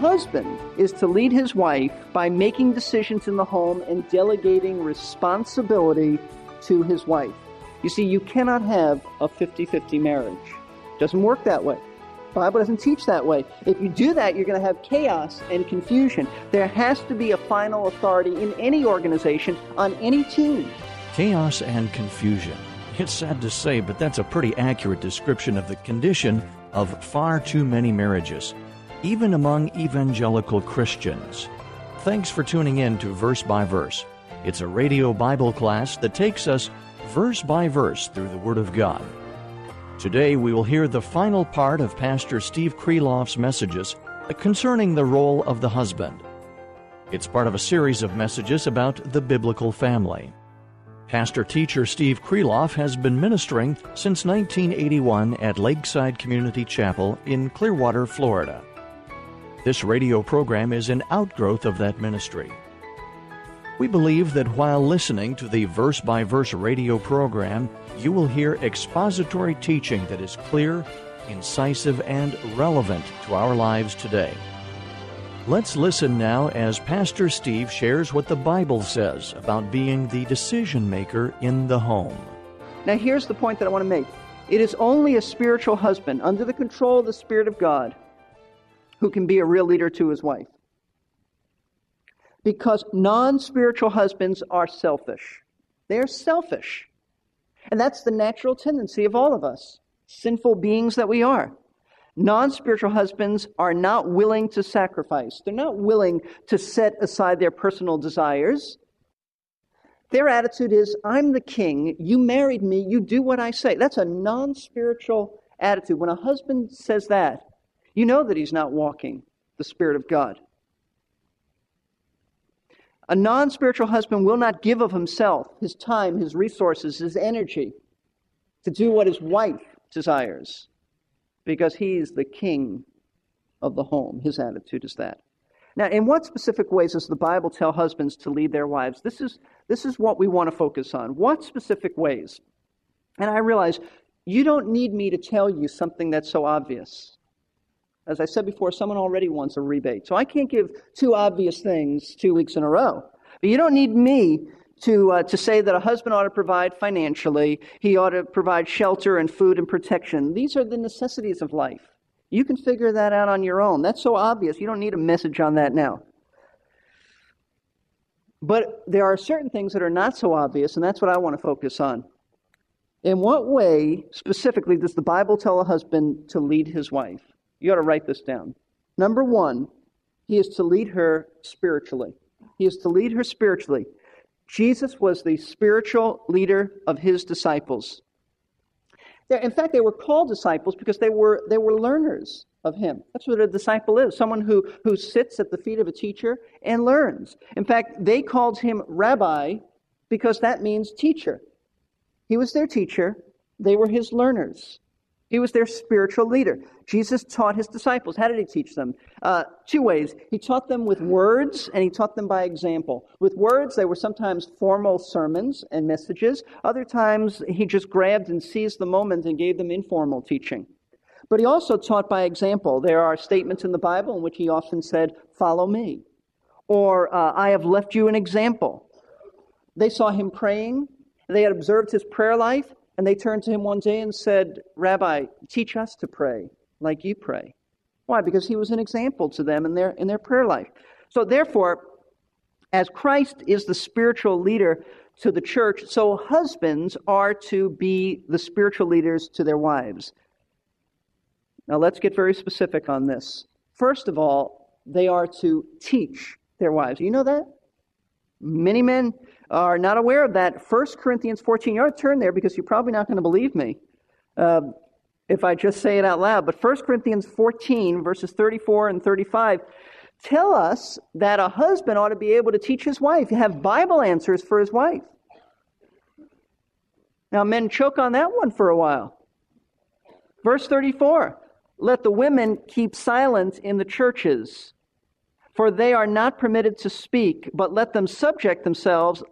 husband is to lead his wife by making decisions in the home and delegating responsibility to his wife. You see, you cannot have a 50 50 marriage. Doesn't work that way. Bible doesn't teach that way. If you do that, you're going to have chaos and confusion. There has to be a final authority in any organization, on any team. Chaos and confusion. It's sad to say, but that's a pretty accurate description of the condition of far too many marriages, even among evangelical Christians. Thanks for tuning in to Verse by Verse. It's a radio Bible class that takes us verse by verse through the Word of God. Today we will hear the final part of Pastor Steve Kreloff's messages concerning the role of the husband. It's part of a series of messages about the biblical family. Pastor teacher Steve Kreloff has been ministering since 1981 at Lakeside Community Chapel in Clearwater, Florida. This radio program is an outgrowth of that ministry. We believe that while listening to the verse by verse radio program, you will hear expository teaching that is clear, incisive, and relevant to our lives today. Let's listen now as Pastor Steve shares what the Bible says about being the decision maker in the home. Now, here's the point that I want to make it is only a spiritual husband under the control of the Spirit of God who can be a real leader to his wife. Because non spiritual husbands are selfish. They're selfish. And that's the natural tendency of all of us, sinful beings that we are. Non spiritual husbands are not willing to sacrifice, they're not willing to set aside their personal desires. Their attitude is, I'm the king, you married me, you do what I say. That's a non spiritual attitude. When a husband says that, you know that he's not walking the Spirit of God. A non spiritual husband will not give of himself, his time, his resources, his energy to do what his wife desires because he's the king of the home. His attitude is that. Now, in what specific ways does the Bible tell husbands to lead their wives? This is, this is what we want to focus on. What specific ways? And I realize you don't need me to tell you something that's so obvious. As I said before, someone already wants a rebate. So I can't give two obvious things two weeks in a row. But you don't need me to, uh, to say that a husband ought to provide financially, he ought to provide shelter and food and protection. These are the necessities of life. You can figure that out on your own. That's so obvious. You don't need a message on that now. But there are certain things that are not so obvious, and that's what I want to focus on. In what way, specifically, does the Bible tell a husband to lead his wife? You ought to write this down. Number one, he is to lead her spiritually. He is to lead her spiritually. Jesus was the spiritual leader of his disciples. In fact, they were called disciples because they were, they were learners of him. That's what a disciple is someone who, who sits at the feet of a teacher and learns. In fact, they called him rabbi because that means teacher. He was their teacher, they were his learners. He was their spiritual leader. Jesus taught his disciples. How did he teach them? Uh, two ways. He taught them with words and he taught them by example. With words, they were sometimes formal sermons and messages. Other times, he just grabbed and seized the moment and gave them informal teaching. But he also taught by example. There are statements in the Bible in which he often said, Follow me. Or, uh, I have left you an example. They saw him praying. They had observed his prayer life. And they turned to him one day and said, Rabbi, teach us to pray like you pray. Why? Because he was an example to them in their, in their prayer life. So, therefore, as Christ is the spiritual leader to the church, so husbands are to be the spiritual leaders to their wives. Now, let's get very specific on this. First of all, they are to teach their wives. You know that? Many men are not aware of that. 1 Corinthians 14, you ought to turn there because you're probably not going to believe me uh, if I just say it out loud. But 1 Corinthians 14, verses 34 and 35, tell us that a husband ought to be able to teach his wife, have Bible answers for his wife. Now, men choke on that one for a while. Verse 34 Let the women keep silent in the churches, for they are not permitted to speak, but let them subject themselves,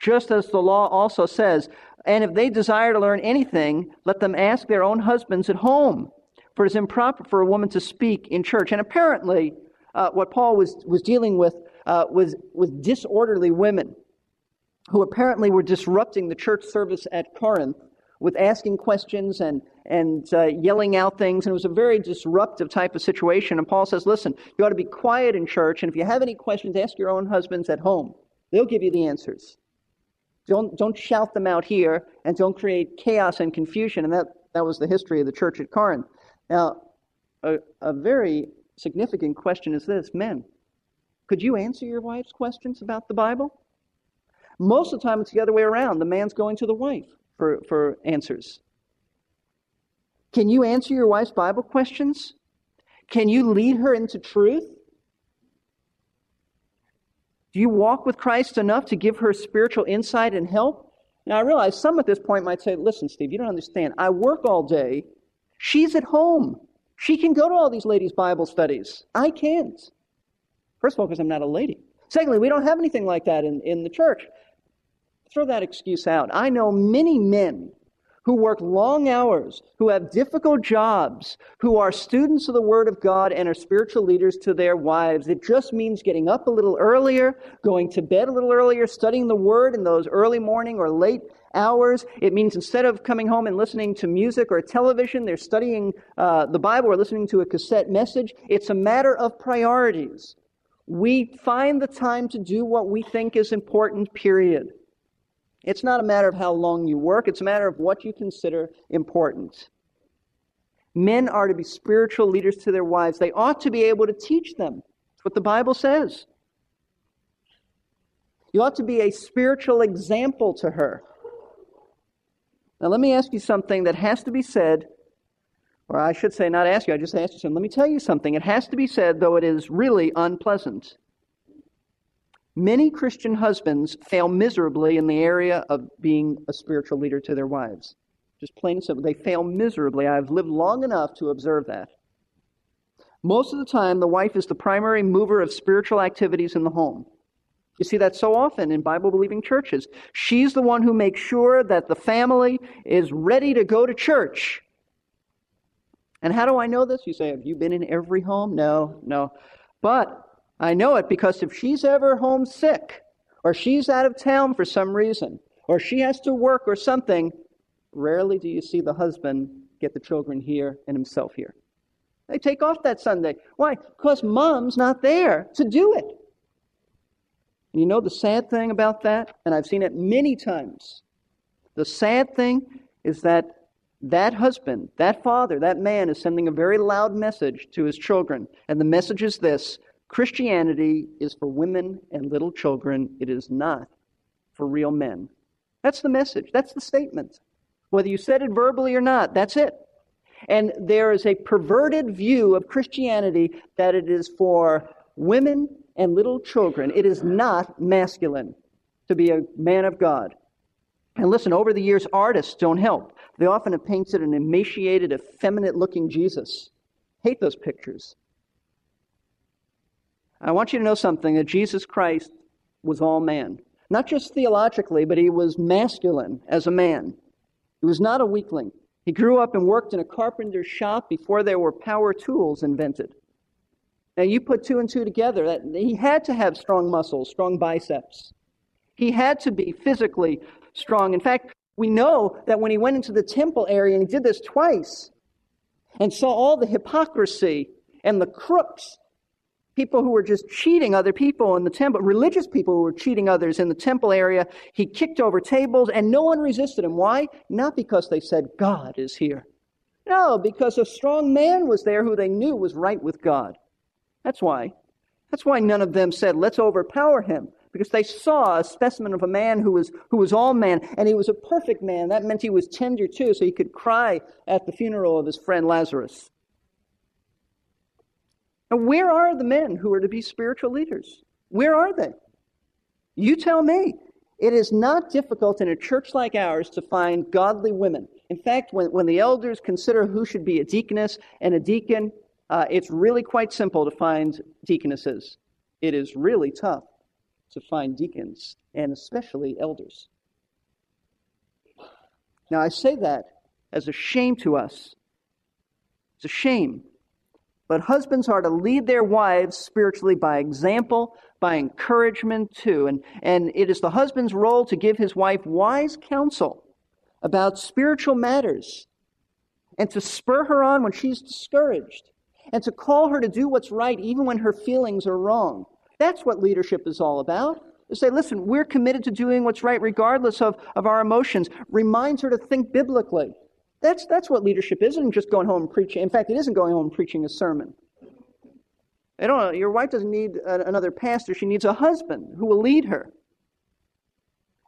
just as the law also says. And if they desire to learn anything, let them ask their own husbands at home, for it is improper for a woman to speak in church. And apparently, uh, what Paul was, was dealing with uh, was, was disorderly women who apparently were disrupting the church service at Corinth with asking questions and, and uh, yelling out things. And it was a very disruptive type of situation. And Paul says, listen, you ought to be quiet in church. And if you have any questions, ask your own husbands at home. They'll give you the answers. Don't, don't shout them out here and don't create chaos and confusion. And that, that was the history of the church at Corinth. Now, a, a very significant question is this men, could you answer your wife's questions about the Bible? Most of the time, it's the other way around. The man's going to the wife for, for answers. Can you answer your wife's Bible questions? Can you lead her into truth? Do you walk with Christ enough to give her spiritual insight and help? Now, I realize some at this point might say, listen, Steve, you don't understand. I work all day. She's at home. She can go to all these ladies' Bible studies. I can't. First of all, because I'm not a lady. Secondly, we don't have anything like that in, in the church. Throw that excuse out. I know many men who work long hours, who have difficult jobs, who are students of the Word of God and are spiritual leaders to their wives. It just means getting up a little earlier, going to bed a little earlier, studying the Word in those early morning or late hours. It means instead of coming home and listening to music or television, they're studying uh, the Bible or listening to a cassette message. It's a matter of priorities. We find the time to do what we think is important, period. It's not a matter of how long you work, it's a matter of what you consider important. Men are to be spiritual leaders to their wives. They ought to be able to teach them. That's what the Bible says. You ought to be a spiritual example to her. Now, let me ask you something that has to be said, or I should say, not ask you, I just ask you something. Let me tell you something. It has to be said, though it is really unpleasant. Many Christian husbands fail miserably in the area of being a spiritual leader to their wives. Just plain and simple. They fail miserably. I've lived long enough to observe that. Most of the time, the wife is the primary mover of spiritual activities in the home. You see that so often in Bible believing churches. She's the one who makes sure that the family is ready to go to church. And how do I know this? You say, Have you been in every home? No, no. But I know it because if she's ever homesick, or she's out of town for some reason, or she has to work or something, rarely do you see the husband get the children here and himself here. They take off that Sunday. Why? Because mom's not there to do it. And you know the sad thing about that? And I've seen it many times. The sad thing is that that husband, that father, that man is sending a very loud message to his children. And the message is this Christianity is for women and little children, it is not for real men. That's the message. That's the statement. Whether you said it verbally or not, that's it. And there is a perverted view of Christianity that it is for women and little children. It is not masculine to be a man of God. And listen, over the years, artists don't help. They often have painted an emaciated, effeminate looking Jesus. Hate those pictures. I want you to know something that Jesus Christ was all man. Not just theologically, but he was masculine as a man. He was not a weakling. He grew up and worked in a carpenter's shop before there were power tools invented. Now, you put two and two together, that he had to have strong muscles, strong biceps. He had to be physically strong. In fact, we know that when he went into the temple area, and he did this twice, and saw all the hypocrisy and the crooks, people who were just cheating other people in the temple, religious people who were cheating others in the temple area, he kicked over tables, and no one resisted him. Why? Not because they said, God is here. No, because a strong man was there who they knew was right with God. That's why. That's why none of them said, let's overpower him, because they saw a specimen of a man who was, who was all man, and he was a perfect man. That meant he was tender too, so he could cry at the funeral of his friend Lazarus. Now, where are the men who are to be spiritual leaders? Where are they? You tell me. It is not difficult in a church like ours to find godly women. In fact, when, when the elders consider who should be a deaconess and a deacon, uh, it's really quite simple to find deaconesses. It is really tough to find deacons, and especially elders. Now, I say that as a shame to us. It's a shame. But husbands are to lead their wives spiritually by example, by encouragement too. And, and it is the husband's role to give his wife wise counsel about spiritual matters and to spur her on when she's discouraged and to call her to do what's right even when her feelings are wrong. That's what leadership is all about. To say, listen, we're committed to doing what's right regardless of, of our emotions. Reminds her to think biblically. That's, that's what leadership is. isn't just going home and preaching. In fact, it isn't going home and preaching a sermon. I don't know, your wife doesn't need a, another pastor. She needs a husband who will lead her.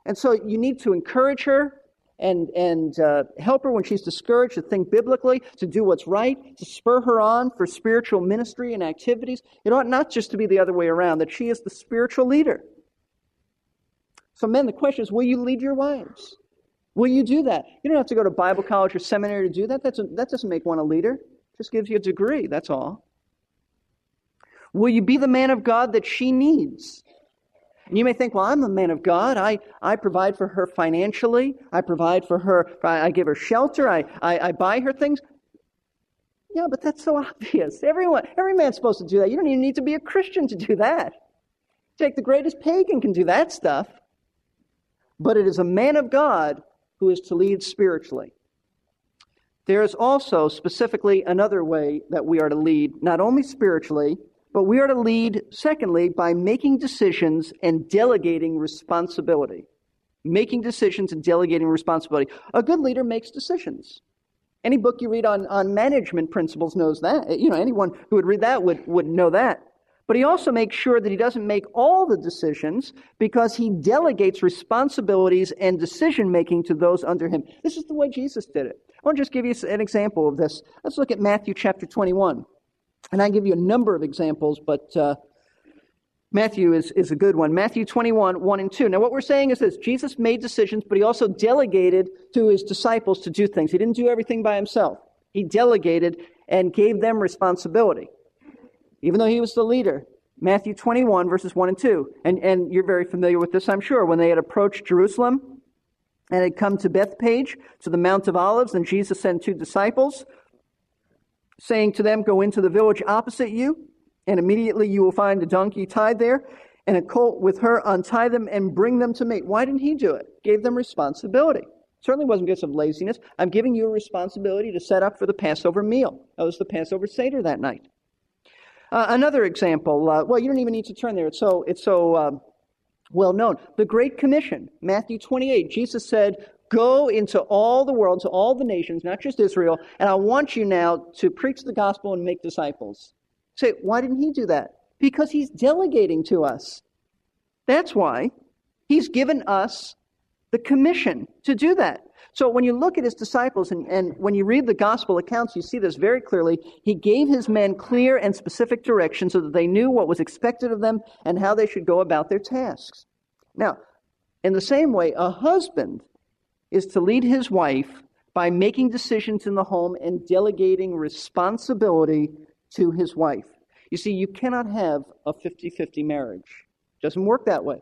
And so you need to encourage her and, and uh, help her when she's discouraged to think biblically, to do what's right, to spur her on for spiritual ministry and activities. It ought not just to be the other way around, that she is the spiritual leader. So, men, the question is will you lead your wives? Will you do that? You don't have to go to Bible college or seminary to do that. That's a, that doesn't make one a leader, it just gives you a degree, that's all. Will you be the man of God that she needs? And you may think, well, I'm the man of God. I, I provide for her financially. I provide for her, I, give her shelter. I, I, I buy her things. Yeah, but that's so obvious. Everyone, every man's supposed to do that. You don't even need to be a Christian to do that. Take the greatest pagan can do that stuff. But it is a man of God who is to lead spiritually. There is also specifically another way that we are to lead, not only spiritually, but we are to lead, secondly, by making decisions and delegating responsibility. Making decisions and delegating responsibility. A good leader makes decisions. Any book you read on, on management principles knows that. You know, anyone who would read that would, would know that. But he also makes sure that he doesn't make all the decisions because he delegates responsibilities and decision making to those under him. This is the way Jesus did it. I want to just give you an example of this. Let's look at Matthew chapter 21. And I give you a number of examples, but uh, Matthew is, is a good one. Matthew 21, 1 and 2. Now, what we're saying is this Jesus made decisions, but he also delegated to his disciples to do things. He didn't do everything by himself, he delegated and gave them responsibility, even though he was the leader. Matthew 21, verses 1 and 2. And, and you're very familiar with this, I'm sure. When they had approached Jerusalem and had come to Bethphage, to the Mount of Olives, and Jesus sent two disciples saying to them, Go into the village opposite you, and immediately you will find a donkey tied there and a colt with her. Untie them and bring them to me. Why didn't he do it? Gave them responsibility. Certainly wasn't because of laziness. I'm giving you a responsibility to set up for the Passover meal. That was the Passover Seder that night. Uh, another example, uh, well, you don't even need to turn there. It's so, it's so um, well known. The Great Commission, Matthew 28. Jesus said, Go into all the world, to all the nations, not just Israel, and I want you now to preach the gospel and make disciples. Say, why didn't he do that? Because he's delegating to us. That's why. He's given us the commission to do that. So when you look at his disciples and, and when you read the gospel accounts, you see this very clearly. He gave his men clear and specific direction so that they knew what was expected of them and how they should go about their tasks. Now, in the same way, a husband is to lead his wife by making decisions in the home and delegating responsibility to his wife. You see, you cannot have a 50 50 marriage. It doesn't work that way.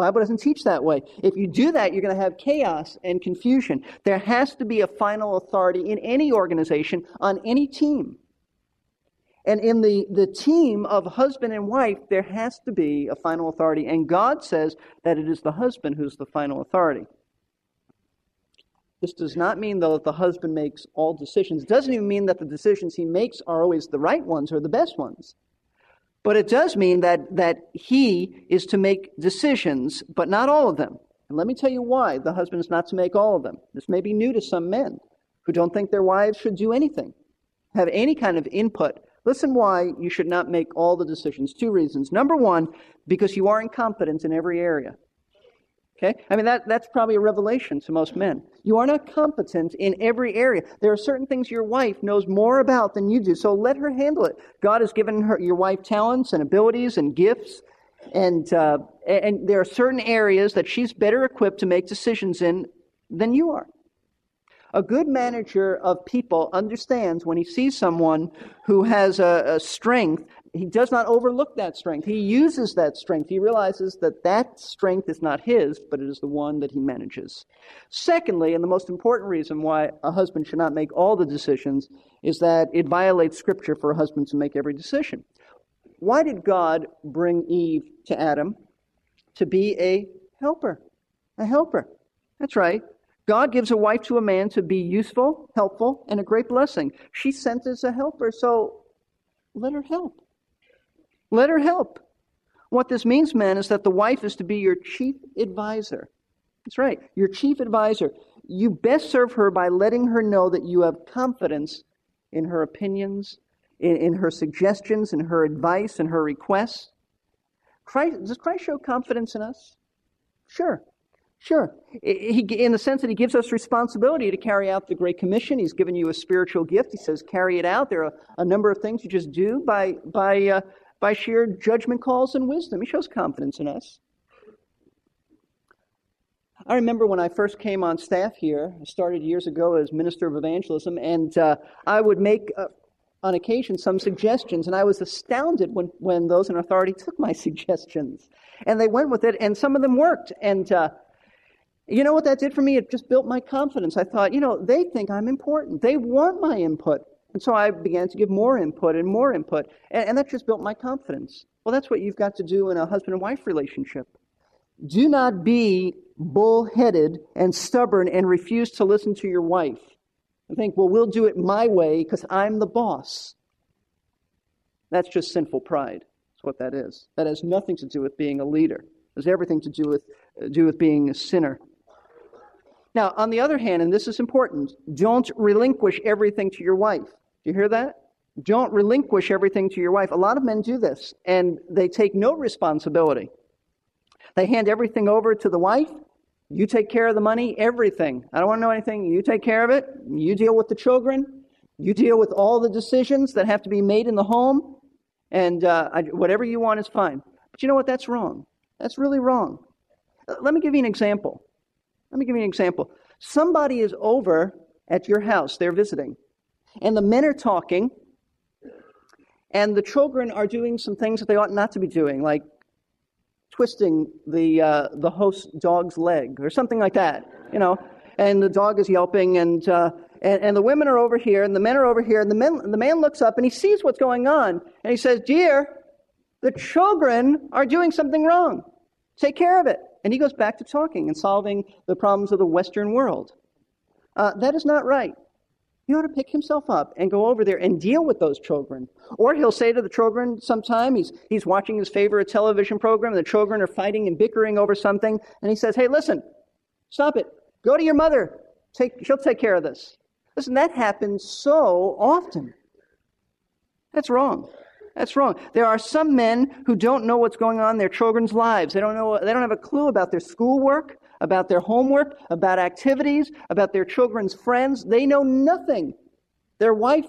Bible doesn't teach that way. If you do that, you're going to have chaos and confusion. There has to be a final authority in any organization, on any team. And in the, the team of husband and wife, there has to be a final authority. And God says that it is the husband who's the final authority. This does not mean, though, that the husband makes all decisions. It doesn't even mean that the decisions he makes are always the right ones or the best ones. But it does mean that, that he is to make decisions, but not all of them. And let me tell you why the husband is not to make all of them. This may be new to some men who don't think their wives should do anything, have any kind of input Listen why you should not make all the decisions. Two reasons. Number one, because you are incompetent in every area. Okay? I mean, that, that's probably a revelation to most men. You are not competent in every area. There are certain things your wife knows more about than you do, so let her handle it. God has given her, your wife talents and abilities and gifts, and, uh, and there are certain areas that she's better equipped to make decisions in than you are. A good manager of people understands when he sees someone who has a, a, strength, he does not overlook that strength. He uses that strength. He realizes that that strength is not his, but it is the one that he manages. Secondly, and the most important reason why a husband should not make all the decisions is that it violates Scripture for a husband to make every decision. Why did God bring Eve to Adam? To be a helper. A helper. That's right. God gives a wife to a man to be useful, helpful, and a great blessing. She's sent as a helper, so let her help. Let her help. What this means, men, is that the wife is to be your chief advisor. That's right, your chief advisor. You best serve her by letting her know that you have confidence in her opinions, in, in her suggestions, in her advice, in her requests. Christ, does Christ show confidence in us? Sure. Sure. He, in the sense that he gives us responsibility to carry out the Great Commission. He's given you a spiritual gift. He says, carry it out. There are a number of things you just do by, by, uh, by sheer judgment calls and wisdom. He shows confidence in us. I remember when I first came on staff here, I started years ago as minister of evangelism, and uh, I would make, uh, on occasion, some suggestions, and I was astounded when, when those in authority took my suggestions. And they went with it, and some of them worked. And uh, you know what that did for me? It just built my confidence. I thought, you know, they think I'm important. They want my input. And so I began to give more input and more input. And, and that just built my confidence. Well, that's what you've got to do in a husband and wife relationship. Do not be bullheaded and stubborn and refuse to listen to your wife. And think, well, we'll do it my way because I'm the boss. That's just sinful pride. That's what that is. That has nothing to do with being a leader. It has everything to do with, do with being a sinner. Now, on the other hand, and this is important, don't relinquish everything to your wife. Do you hear that? Don't relinquish everything to your wife. A lot of men do this, and they take no responsibility. They hand everything over to the wife. You take care of the money, everything. I don't want to know anything. You take care of it. You deal with the children. You deal with all the decisions that have to be made in the home. And uh, I, whatever you want is fine. But you know what? That's wrong. That's really wrong. Uh, let me give you an example. Let me give you an example. Somebody is over at your house, they're visiting, and the men are talking, and the children are doing some things that they ought not to be doing, like twisting the, uh, the host dog's leg or something like that, you know, and the dog is yelping, and, uh, and, and the women are over here, and the men are over here, and the, men, the man looks up and he sees what's going on, and he says, Dear, the children are doing something wrong. Take care of it. And he goes back to talking and solving the problems of the Western world. Uh, that is not right. He ought to pick himself up and go over there and deal with those children. Or he'll say to the children sometime, he's, he's watching his favorite television program, and the children are fighting and bickering over something, and he says, Hey, listen, stop it. Go to your mother. Take, she'll take care of this. Listen, that happens so often. That's wrong. That's wrong. There are some men who don't know what's going on in their children's lives. They don't know, they don't have a clue about their schoolwork, about their homework, about activities, about their children's friends. They know nothing. Their wife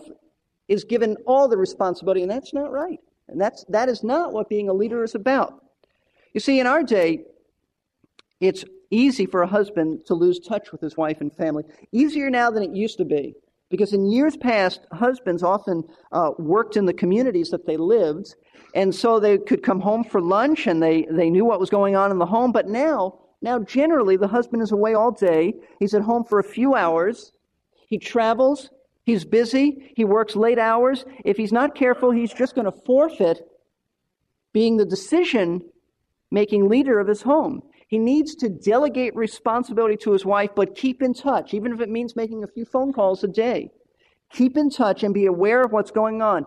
is given all the responsibility, and that's not right. And that's, that is not what being a leader is about. You see, in our day, it's easy for a husband to lose touch with his wife and family. Easier now than it used to be. Because in years past, husbands often uh, worked in the communities that they lived, and so they could come home for lunch and they, they knew what was going on in the home. But now, now generally, the husband is away all day. He's at home for a few hours. He travels. He's busy. He works late hours. If he's not careful, he's just going to forfeit being the decision making leader of his home. He needs to delegate responsibility to his wife, but keep in touch, even if it means making a few phone calls a day. Keep in touch and be aware of what's going on.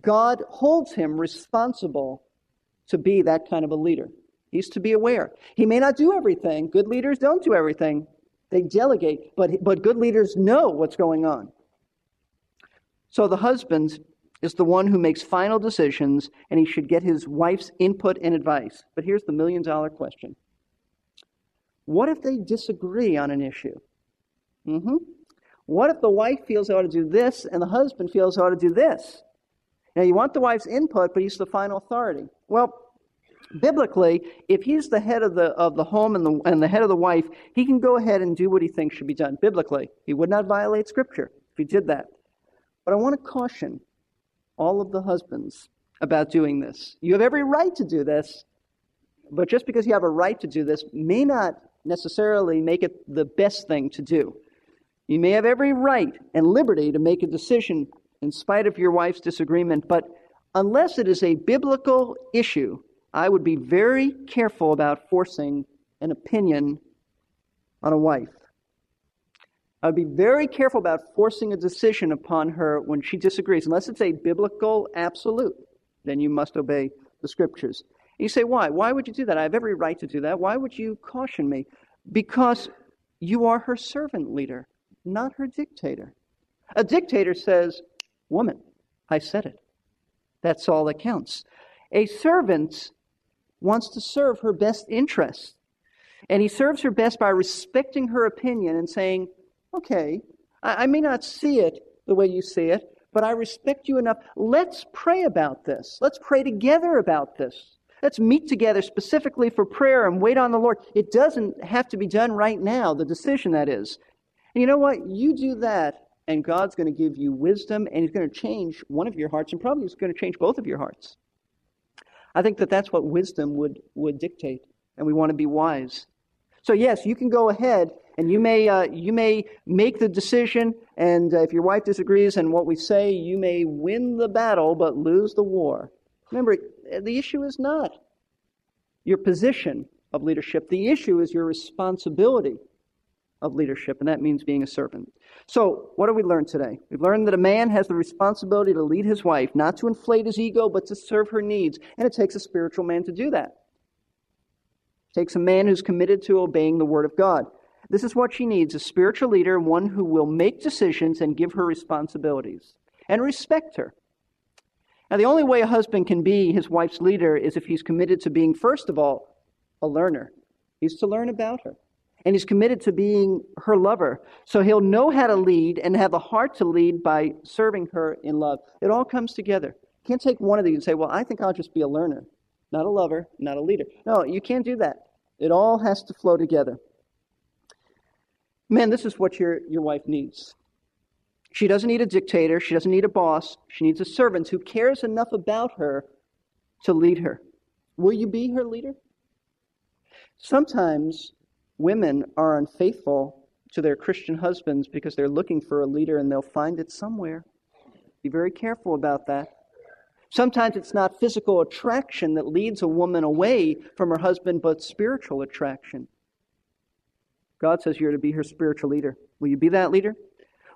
God holds him responsible to be that kind of a leader. He's to be aware. He may not do everything. Good leaders don't do everything. They delegate, but, but good leaders know what's going on. So the husband is the one who makes final decisions, and he should get his wife's input and advice. But here's the million dollar question What if they disagree on an issue? Mm-hmm. What if the wife feels they ought to do this and the husband feels they ought to do this? Now, you want the wife's input, but he's the final authority. Well, biblically, if he's the head of the, of the home and the, and the head of the wife, he can go ahead and do what he thinks should be done. Biblically, he would not violate Scripture if he did that. But I want to caution all of the husbands about doing this. You have every right to do this, but just because you have a right to do this may not necessarily make it the best thing to do. You may have every right and liberty to make a decision in spite of your wife's disagreement, but unless it is a biblical issue, I would be very careful about forcing an opinion on a wife. I would be very careful about forcing a decision upon her when she disagrees, unless it's a biblical absolute. Then you must obey the scriptures. And you say, why? Why would you do that? I have every right to do that. Why would you caution me? Because you are her servant leader, not her dictator. A dictator says, Woman, I said it. That's all that counts. A servant wants to serve her best interests. And he serves her best by respecting her opinion and saying, Okay, I, I may not see it the way you see it, but I respect you enough. Let's pray about this. Let's pray together about this. Let's meet together specifically for prayer and wait on the Lord. It doesn't have to be done right now, the decision that is. And you know what? You do that, and God's going to give you wisdom, and He's going to change one of your hearts, and probably He's going to change both of your hearts. I think that that's what wisdom would, would dictate, and we want to be wise. So, yes, you can go ahead and you may, uh, you may make the decision, and uh, if your wife disagrees and what we say, you may win the battle but lose the war. Remember, the issue is not your position of leadership, the issue is your responsibility of leadership, and that means being a servant. So, what have we learned today? We've learned that a man has the responsibility to lead his wife, not to inflate his ego, but to serve her needs, and it takes a spiritual man to do that. It takes a man who's committed to obeying the Word of God. This is what she needs a spiritual leader, one who will make decisions and give her responsibilities and respect her. Now, the only way a husband can be his wife's leader is if he's committed to being, first of all, a learner. He's to learn about her. And he's committed to being her lover. So he'll know how to lead and have the heart to lead by serving her in love. It all comes together. You can't take one of these and say, well, I think I'll just be a learner, not a lover, not a leader. No, you can't do that. It all has to flow together. Man, this is what your, your wife needs. She doesn't need a dictator. She doesn't need a boss. She needs a servant who cares enough about her to lead her. Will you be her leader? Sometimes women are unfaithful to their Christian husbands because they're looking for a leader and they'll find it somewhere. Be very careful about that. Sometimes it's not physical attraction that leads a woman away from her husband, but spiritual attraction. God says you're to be her spiritual leader. Will you be that leader?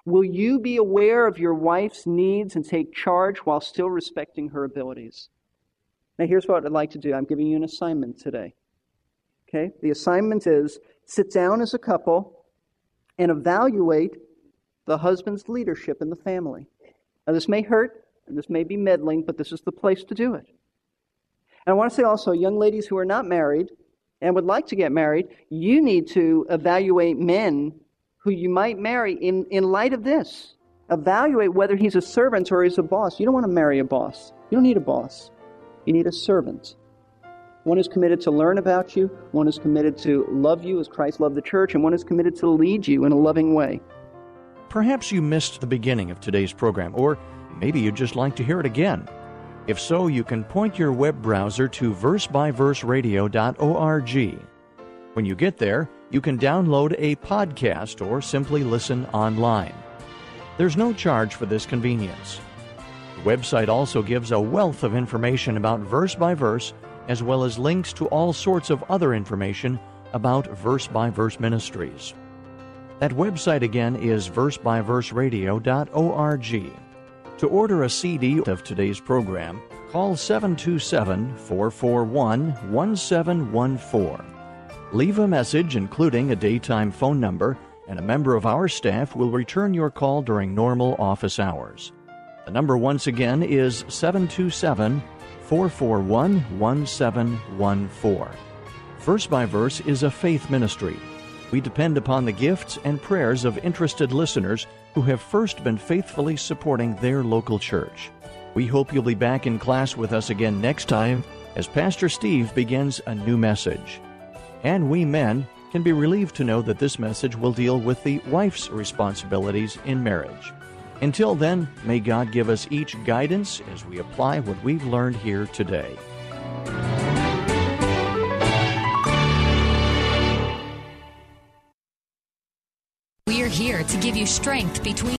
Will you be aware of your wife's needs and take charge while still respecting her abilities? Now, here's what I'd like to do I'm giving you an assignment today. Okay? The assignment is sit down as a couple and evaluate the husband's leadership in the family. Now, this may hurt and this may be meddling, but this is the place to do it. And I want to say also, young ladies who are not married, and would like to get married, you need to evaluate men who you might marry in, in light of this. Evaluate whether he's a servant or he's a boss. You don't want to marry a boss. You don't need a boss. You need a servant. One is committed to learn about you, one is committed to love you as Christ loved the church, and one is committed to lead you in a loving way. Perhaps you missed the beginning of today's program, or maybe you'd just like to hear it again. If so, you can point your web browser to versebyverseradio.org. When you get there, you can download a podcast or simply listen online. There's no charge for this convenience. The website also gives a wealth of information about verse by verse, as well as links to all sorts of other information about Verse by Verse Ministries. That website again is versebyverseradio.org. To order a CD of today's program, call 727 441 1714. Leave a message including a daytime phone number, and a member of our staff will return your call during normal office hours. The number once again is 727 441 1714. Verse by Verse is a faith ministry. We depend upon the gifts and prayers of interested listeners who have first been faithfully supporting their local church. We hope you'll be back in class with us again next time as Pastor Steve begins a new message. And we men can be relieved to know that this message will deal with the wife's responsibilities in marriage. Until then, may God give us each guidance as we apply what we've learned here today. We're here to give you strength between.